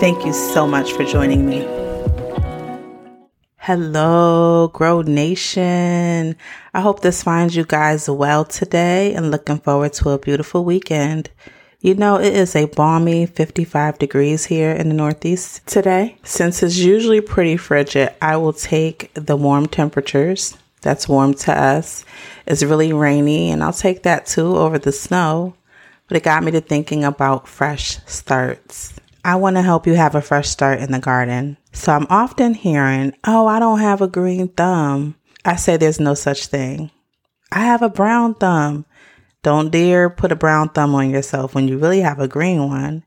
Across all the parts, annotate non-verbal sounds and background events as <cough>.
Thank you so much for joining me. Hello, Grow Nation. I hope this finds you guys well today and looking forward to a beautiful weekend. You know, it is a balmy 55 degrees here in the Northeast today. Since it's usually pretty frigid, I will take the warm temperatures. That's warm to us. It's really rainy, and I'll take that too over the snow. But it got me to thinking about fresh starts. I want to help you have a fresh start in the garden. So I'm often hearing, oh, I don't have a green thumb. I say there's no such thing. I have a brown thumb. Don't dare put a brown thumb on yourself when you really have a green one.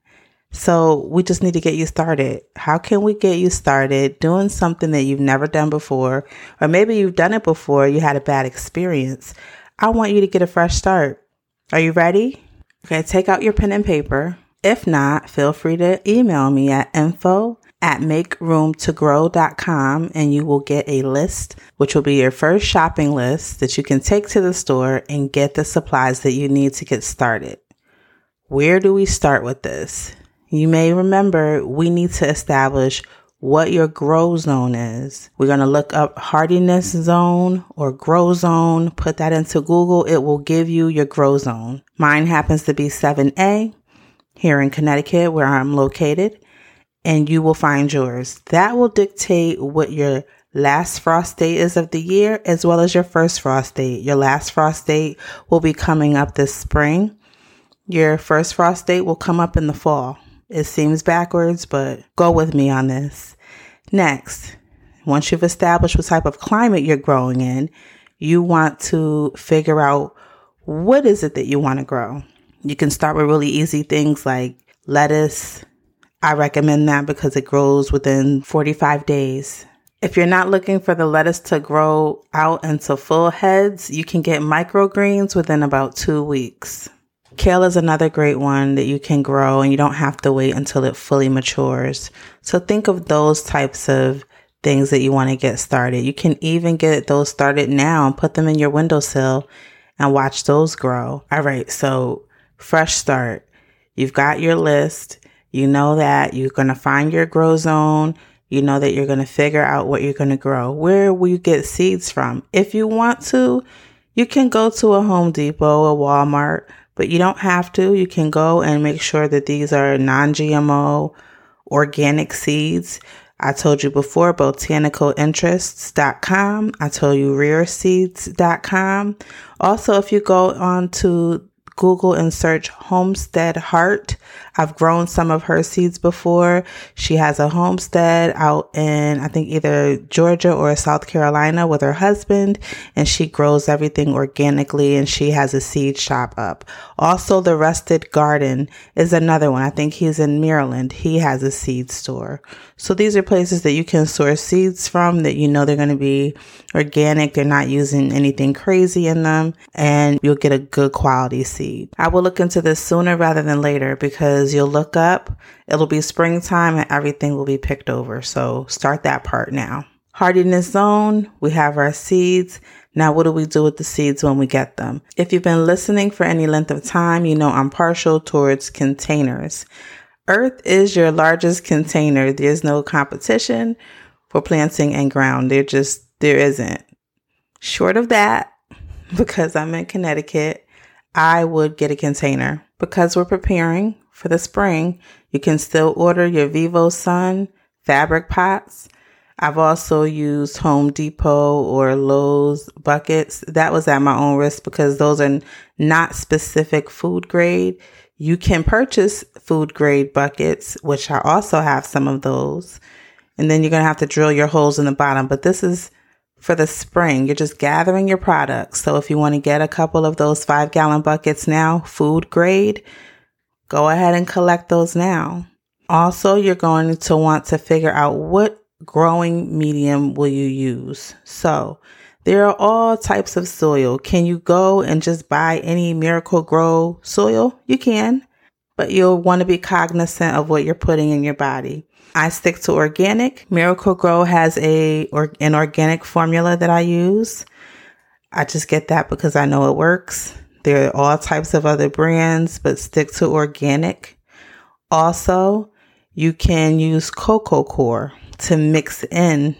So we just need to get you started. How can we get you started doing something that you've never done before? Or maybe you've done it before, you had a bad experience. I want you to get a fresh start. Are you ready? Okay, take out your pen and paper. If not, feel free to email me at info at makeroomtogrow.com and you will get a list, which will be your first shopping list that you can take to the store and get the supplies that you need to get started. Where do we start with this? You may remember we need to establish what your grow zone is. We're going to look up hardiness zone or grow zone. Put that into Google. It will give you your grow zone. Mine happens to be 7A here in Connecticut, where I'm located, and you will find yours. That will dictate what your last frost date is of the year, as well as your first frost date. Your last frost date will be coming up this spring. Your first frost date will come up in the fall. It seems backwards, but go with me on this. Next, once you've established what type of climate you're growing in, you want to figure out what is it that you want to grow. You can start with really easy things like lettuce. I recommend that because it grows within 45 days. If you're not looking for the lettuce to grow out into full heads, you can get microgreens within about two weeks. Kale is another great one that you can grow and you don't have to wait until it fully matures. So think of those types of things that you want to get started. You can even get those started now and put them in your windowsill and watch those grow. All right. So fresh start. You've got your list. You know that you're going to find your grow zone. You know that you're going to figure out what you're going to grow. Where will you get seeds from? If you want to, you can go to a Home Depot, a Walmart, but you don't have to. You can go and make sure that these are non GMO organic seeds. I told you before, botanicalinterests.com. I told you rareseeds.com. Also, if you go on to Google and search Homestead Heart. I've grown some of her seeds before. She has a homestead out in, I think, either Georgia or South Carolina with her husband, and she grows everything organically and she has a seed shop up. Also, The Rusted Garden is another one. I think he's in Maryland. He has a seed store. So these are places that you can source seeds from that you know they're going to be organic. They're not using anything crazy in them, and you'll get a good quality seed. I will look into this sooner rather than later because because you'll look up, it'll be springtime and everything will be picked over. So start that part now. Hardiness zone, we have our seeds. Now, what do we do with the seeds when we get them? If you've been listening for any length of time, you know I'm partial towards containers. Earth is your largest container. There's no competition for planting and ground. There just, there isn't. Short of that, <laughs> because I'm in Connecticut, I would get a container because we're preparing for the spring, you can still order your VIVOSUN fabric pots. I've also used Home Depot or Lowe's buckets. That was at my own risk because those are not specific food grade. You can purchase food grade buckets, which I also have some of those. And then you're going to have to drill your holes in the bottom. But this is for the spring. You're just gathering your products. So if you want to get a couple of those five gallon buckets now, food grade, Go ahead and collect those now. Also, you're going to want to figure out what growing medium will you use. So, there are all types of soil. Can you go and just buy any Miracle-Gro soil? You can, but you'll want to be cognizant of what you're putting in your body. I stick to organic. Miracle-Gro has a or an organic formula that I use. I just get that because I know it works. There are all types of other brands, but stick to organic. Also, you can use coco coir to mix in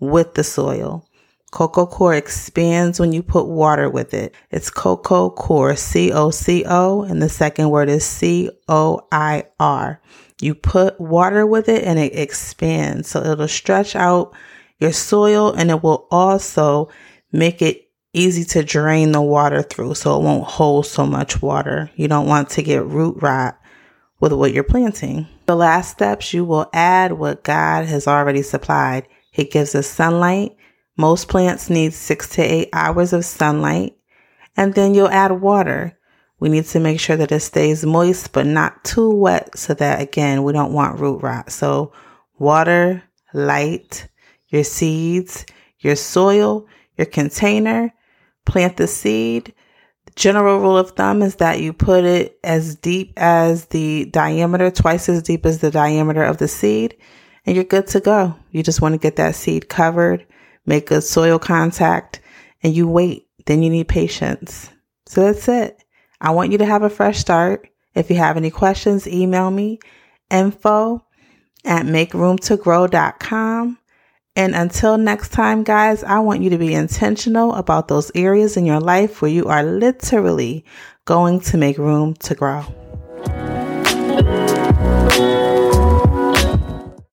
with the soil. Coco coir expands when you put water with it. It's coco coir, C O C O, and the second word is C O I R. You put water with it and it expands. So it'll stretch out your soil and it will also make it easy to drain the water through so it won't hold so much water. You don't want to get root rot with what you're planting. The last steps, you will add what God has already supplied. He gives us sunlight. Most plants need six to eight hours of sunlight. And then you'll add water. We need to make sure that it stays moist, but not too wet so that again, we don't want root rot. So water, light, your seeds, your soil, your container, plant the seed. The general rule of thumb is that you put it as deep as the diameter, twice as deep as the diameter of the seed, and you're good to go. You just want to get that seed covered, make good soil contact, and you wait. Then you need patience. So that's it. I want you to have a fresh start. If you have any questions, email me info at makeroomtogrow.com. And until next time, guys, I want you to be intentional about those areas in your life where you are literally going to make room to grow.